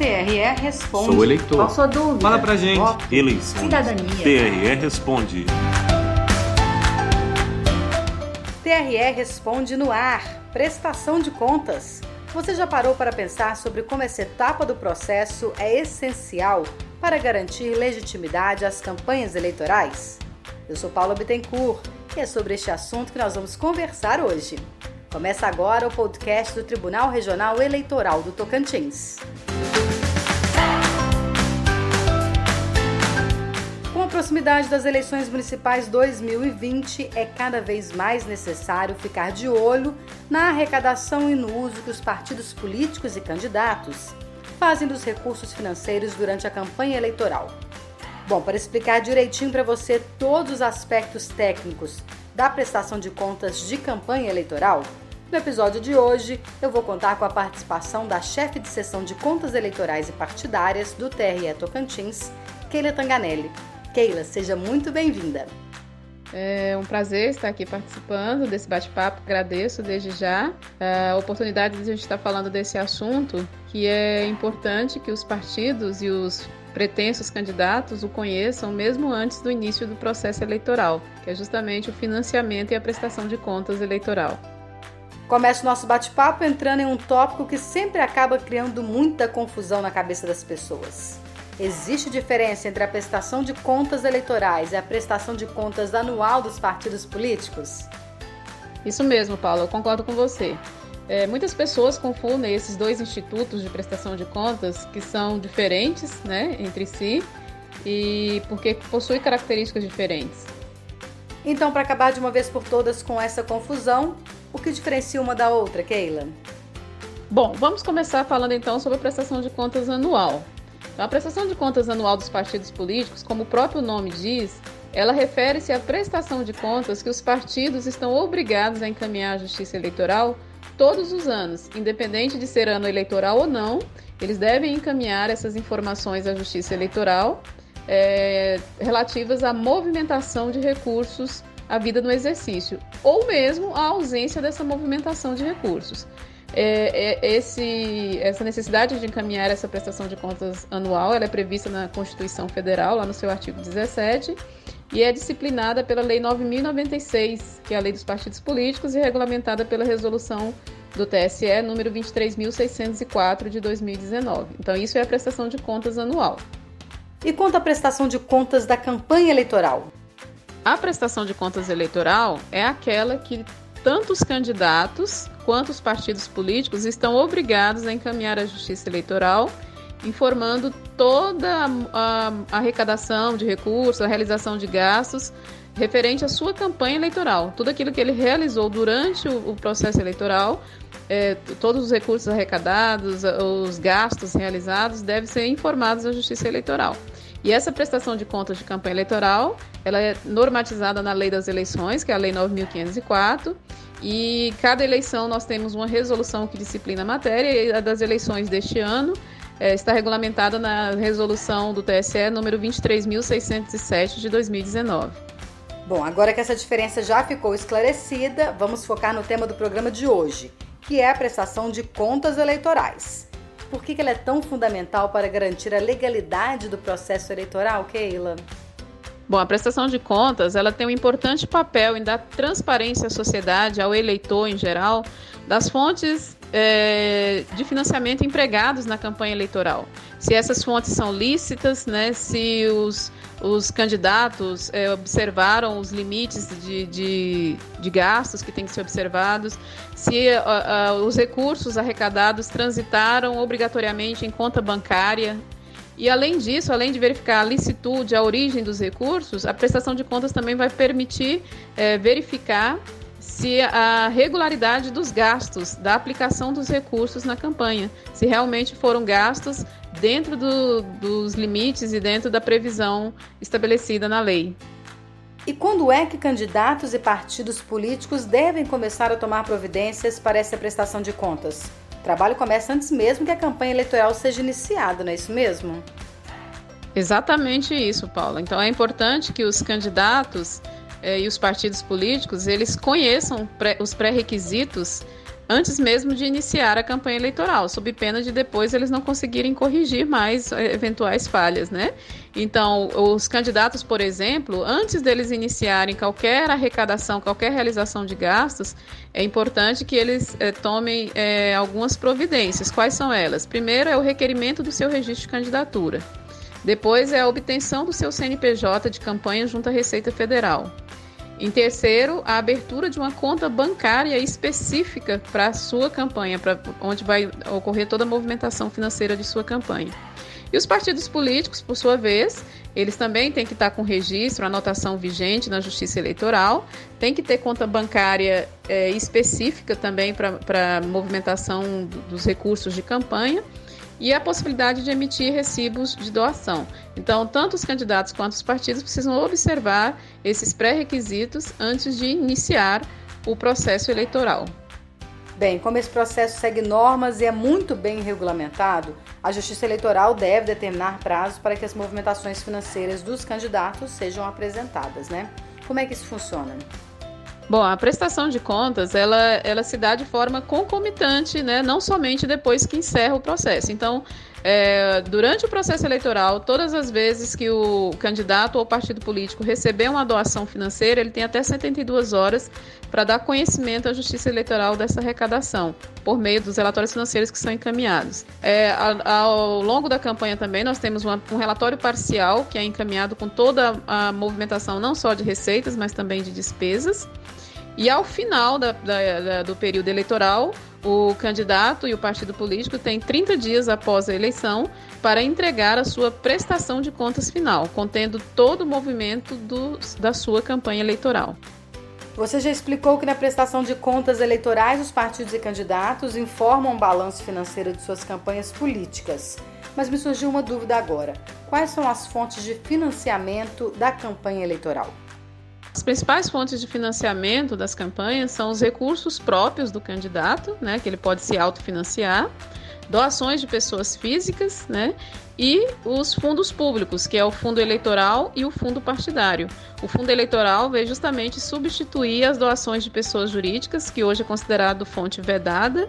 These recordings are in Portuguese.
TRE Responde. Sou eleitor. Qual sua dúvida? Fala pra gente. Voto. Eleições. Cidadania. TRE Responde. TRE Responde no ar. Prestação de contas. Você já parou para pensar sobre como essa etapa do processo é essencial para garantir legitimidade às campanhas eleitorais? Eu sou Paula Bittencourt e é sobre este assunto que nós vamos conversar hoje. Começa agora o podcast do Tribunal Regional Eleitoral do Tocantins. Proximidade das eleições municipais 2020, é cada vez mais necessário ficar de olho na arrecadação e no uso que os partidos políticos e candidatos fazem dos recursos financeiros durante a campanha eleitoral. Bom, para explicar direitinho para você todos os aspectos técnicos da prestação de contas de campanha eleitoral, no episódio de hoje eu vou contar com a participação da chefe de seção de contas eleitorais e partidárias do TRE Tocantins, Keila Tanganelli. Keila, seja muito bem-vinda. É um prazer estar aqui participando desse bate-papo. Agradeço desde já a oportunidade de a gente estar falando desse assunto, que é importante que os partidos e os pretensos candidatos o conheçam mesmo antes do início do processo eleitoral, que é justamente o financiamento e a prestação de contas eleitoral. Começa o nosso bate-papo entrando em um tópico que sempre acaba criando muita confusão na cabeça das pessoas. Existe diferença entre a prestação de contas eleitorais e a prestação de contas anual dos partidos políticos? Isso mesmo, Paulo, eu concordo com você. É, muitas pessoas confundem esses dois institutos de prestação de contas, que são diferentes né, entre si, e porque possuem características diferentes. Então, para acabar de uma vez por todas com essa confusão, o que diferencia uma da outra, Keila? Bom, vamos começar falando então sobre a prestação de contas anual. Então, a prestação de contas anual dos partidos políticos, como o próprio nome diz, ela refere-se à prestação de contas que os partidos estão obrigados a encaminhar à Justiça Eleitoral todos os anos, independente de ser ano eleitoral ou não, eles devem encaminhar essas informações à Justiça Eleitoral é, relativas à movimentação de recursos à vida no exercício, ou mesmo à ausência dessa movimentação de recursos. É, é, esse, essa necessidade de encaminhar essa prestação de contas anual ela é prevista na Constituição Federal, lá no seu artigo 17, e é disciplinada pela Lei 9.096, que é a Lei dos Partidos Políticos, e regulamentada pela Resolução do TSE número 23.604 de 2019. Então, isso é a prestação de contas anual. E quanto à prestação de contas da campanha eleitoral? A prestação de contas eleitoral é aquela que tanto os candidatos quanto os partidos políticos estão obrigados a encaminhar à Justiça Eleitoral, informando toda a, arrecadação de recursos, a realização de gastos referente à sua campanha eleitoral. Tudo aquilo que ele realizou durante o, o processo eleitoral, é, todos os recursos arrecadados, os gastos realizados, devem ser informados à Justiça Eleitoral. E essa prestação de contas de campanha eleitoral, ela é normatizada na Lei das Eleições, que é a Lei 9.504, e cada eleição nós temos uma resolução que disciplina a matéria, e a das eleições deste ano é, está regulamentada na resolução do TSE número 23.607 de 2019. Bom, agora que essa diferença já ficou esclarecida, vamos focar no tema do programa de hoje, que é a prestação de contas eleitorais. Por que, ela é tão fundamental para garantir a legalidade do processo eleitoral, Keila? Bom, a prestação de contas ela tem um importante papel em dar transparência à sociedade, ao eleitor em geral, das fontes é, de financiamento empregados na campanha eleitoral. Se essas fontes são lícitas, né, se os, os candidatos é, observaram os limites de, de, de, gastos que têm que ser observados, se uh, uh, os recursos arrecadados transitaram obrigatoriamente em conta bancária. E além disso, além de verificar a licitude, a origem dos recursos, a prestação de contas também vai permitir é, verificar se a regularidade dos gastos, da aplicação dos recursos na campanha, se realmente foram gastos dentro do, dos limites e dentro da previsão estabelecida na lei. E quando é que candidatos e partidos políticos devem começar a tomar providências para essa prestação de contas? O trabalho começa antes mesmo que a campanha eleitoral seja iniciada, não é isso mesmo? Exatamente isso, Paula. Então é importante que os candidatos eh, e os partidos políticos eles conheçam os pré-requisitos antes mesmo de iniciar a campanha eleitoral, sob pena de depois eles não conseguirem corrigir mais eh, eventuais falhas, né? Então, os candidatos, por exemplo, antes deles iniciarem qualquer arrecadação, qualquer realização de gastos, é importante que eles é, tomem é, algumas providências. Quais são elas? Primeiro é o requerimento do seu registro de candidatura. Depois é a obtenção do seu CNPJ de campanha junto à Receita Federal. Em terceiro, a abertura de uma conta bancária específica para a sua campanha, para onde vai ocorrer toda a movimentação financeira de sua campanha. E os partidos políticos, por sua vez, eles também têm que estar com registro, anotação vigente na Justiça Eleitoral, tem que ter conta bancária é, específica também para movimentação dos recursos de campanha e a possibilidade de emitir recibos de doação. Então, tanto os candidatos quanto os partidos precisam observar esses pré-requisitos antes de iniciar o processo eleitoral. Bem, como esse processo segue normas e é muito bem regulamentado, a Justiça Eleitoral deve determinar prazos para que as movimentações financeiras dos candidatos sejam apresentadas, né? Como é que isso funciona? Bom, a prestação de contas, ela, ela se dá de forma concomitante, né? Não somente depois que encerra o processo. Então, é, durante o processo eleitoral, todas as vezes que o candidato ou partido político receber uma doação financeira, ele tem até 72 horas para dar conhecimento à Justiça Eleitoral dessa arrecadação, por meio dos relatórios financeiros que são encaminhados. É, ao longo da campanha também, nós temos uma, um relatório parcial que é encaminhado com toda a movimentação, não só de receitas, mas também de despesas. E ao final da, da, da, do período eleitoral, o candidato e o partido político têm 30 dias após a eleição para entregar a sua prestação de contas final, contendo todo o movimento do, da sua campanha eleitoral. Você já explicou que na prestação de contas eleitorais os partidos e candidatos informam o balanço financeiro de suas campanhas políticas. Mas me surgiu uma dúvida agora: quais são as fontes de financiamento da campanha eleitoral? As principais fontes de financiamento das campanhas são os recursos próprios do candidato, né, que ele pode se autofinanciar, doações de pessoas físicas, né, e os fundos públicos, que é o fundo eleitoral e o fundo partidário. O fundo eleitoral veio justamente substituir as doações de pessoas jurídicas, que hoje é considerado fonte vedada.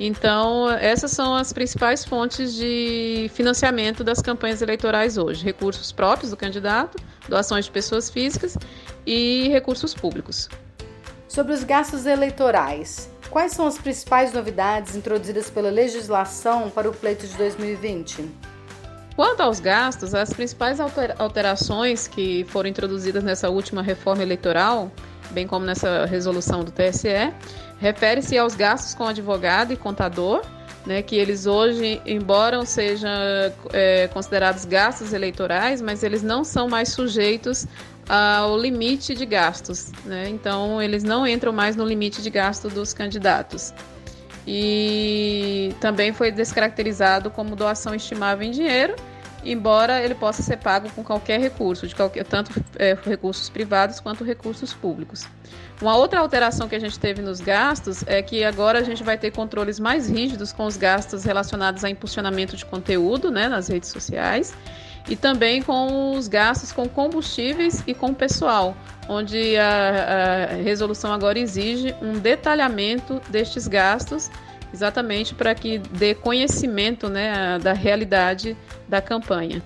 Então, essas são as principais fontes de financiamento das campanhas eleitorais hoje: recursos próprios do candidato, doações de pessoas físicas e recursos públicos. Sobre os gastos eleitorais, quais são as principais novidades introduzidas pela legislação para o pleito de 2020? Quanto aos gastos, as principais alterações que foram introduzidas nessa última reforma eleitoral, bem como nessa resolução do TSE, refere-se aos gastos com advogado e contador, né, que eles hoje, embora sejam é, considerados gastos eleitorais, mas eles não são mais sujeitos ao limite de gastos, né? Então eles não entram mais no limite de gasto dos candidatos. E também foi descaracterizado como doação estimável em dinheiro, embora ele possa ser pago com qualquer recurso, de qualquer, tanto é, recursos privados quanto recursos públicos. Uma outra alteração que a gente teve nos gastos é que agora a gente vai ter controles mais rígidos com os gastos relacionados a impulsionamento de conteúdo né, nas redes sociais e também com os gastos com combustíveis e com pessoal, onde a, a resolução agora exige um detalhamento destes gastos, exatamente para que dê conhecimento né, da realidade da campanha.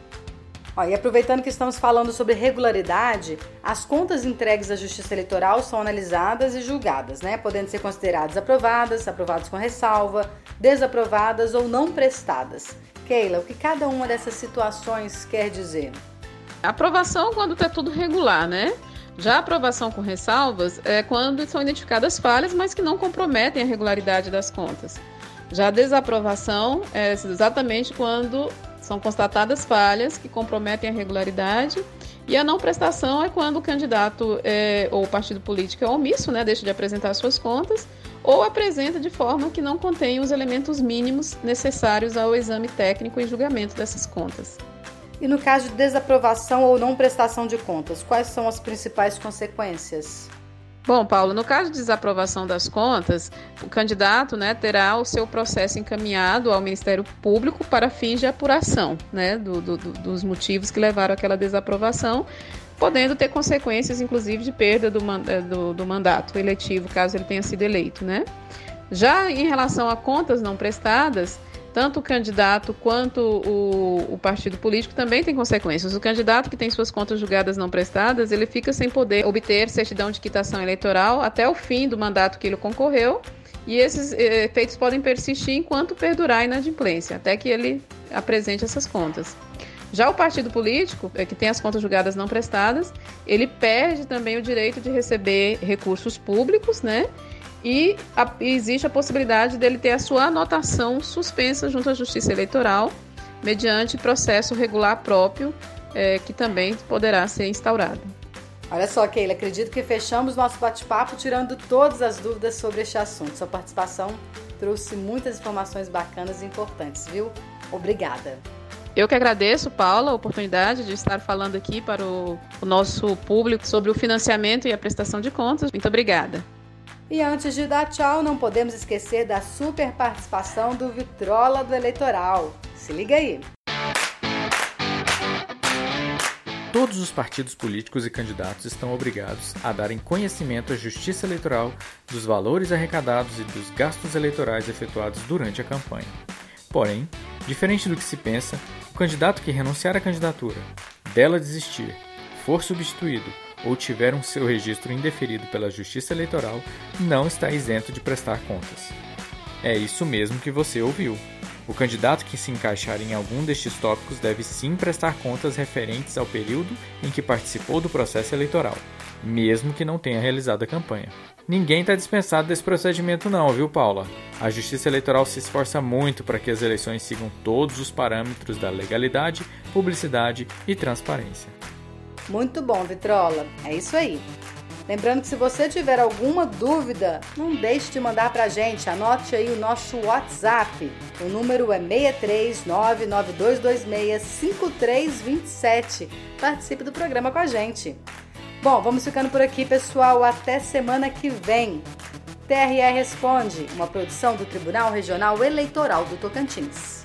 Ó, e aproveitando que estamos falando sobre regularidade, as contas entregues à Justiça Eleitoral são analisadas e julgadas, né? Podendo ser consideradas aprovadas, aprovadas com ressalva, desaprovadas ou não prestadas. Keila, o que cada uma dessas situações quer dizer? Aprovação quando está tudo regular, né? Já a aprovação com ressalvas é quando são identificadas falhas, mas que não comprometem a regularidade das contas. Já a desaprovação é exatamente quando são constatadas falhas que comprometem a regularidade e a não prestação é quando o candidato é, ou o partido político é omisso, né, deixa de apresentar suas contas ou apresenta de forma que não contém os elementos mínimos necessários ao exame técnico e julgamento dessas contas. E no caso de desaprovação ou não prestação de contas, quais são as principais consequências? Bom, Paulo, no caso de desaprovação das contas, o candidato né, terá o seu processo encaminhado ao Ministério Público para fins de apuração né, do, do, dos motivos que levaram àquela desaprovação podendo ter consequências, inclusive, de perda do, do, do mandato eletivo, caso ele tenha sido eleito, né? Já em relação a contas não prestadas, tanto o candidato quanto o, o, partido político também tem consequências. O candidato que tem suas contas julgadas não prestadas, ele fica sem poder obter certidão de quitação eleitoral até o fim do mandato que ele concorreu, e esses eh, efeitos podem persistir enquanto perdurar a inadimplência, até que ele apresente essas contas. Já o partido político, é, que tem as contas julgadas não prestadas, ele perde também o direito de receber recursos públicos, né? E a, existe a possibilidade dele ter a sua anotação suspensa junto à Justiça Eleitoral, mediante processo regular próprio, é, que também poderá ser instaurado. Olha só, Keila, acredito que fechamos nosso bate-papo tirando todas as dúvidas sobre este assunto. Sua participação trouxe muitas informações bacanas e importantes, viu? Obrigada. Eu que agradeço, Paula, a oportunidade de estar falando aqui para o, o nosso público sobre o financiamento e a prestação de contas. Muito obrigada. E antes de dar tchau, não podemos esquecer da super participação do Vitrola do Eleitoral. Se liga aí! Todos os partidos políticos e candidatos estão obrigados a darem conhecimento à Justiça Eleitoral dos valores arrecadados e dos gastos eleitorais efetuados durante a campanha. Porém, diferente do que se pensa, o candidato que renunciar à candidatura, dela desistir, for substituído ou tiver um seu registro indeferido pela Justiça Eleitoral, não está isento de prestar contas. É isso mesmo que você ouviu. O candidato que se encaixar em algum destes tópicos deve sim prestar contas referentes ao período em que participou do processo eleitoral, mesmo que não tenha realizado a campanha. Ninguém está dispensado desse procedimento, não, viu, Paula? A Justiça Eleitoral se esforça muito para que as eleições sigam todos os parâmetros da legalidade, publicidade e transparência. Muito bom, Vitrola. É isso aí. Lembrando que se você tiver alguma dúvida, não deixe de mandar para a gente. Anote aí o nosso WhatsApp. O número é 63992265327. Participe do programa com a gente. Bom, vamos ficando por aqui, pessoal. Até semana que vem. TRE Responde, uma produção do Tribunal Regional Eleitoral do Tocantins.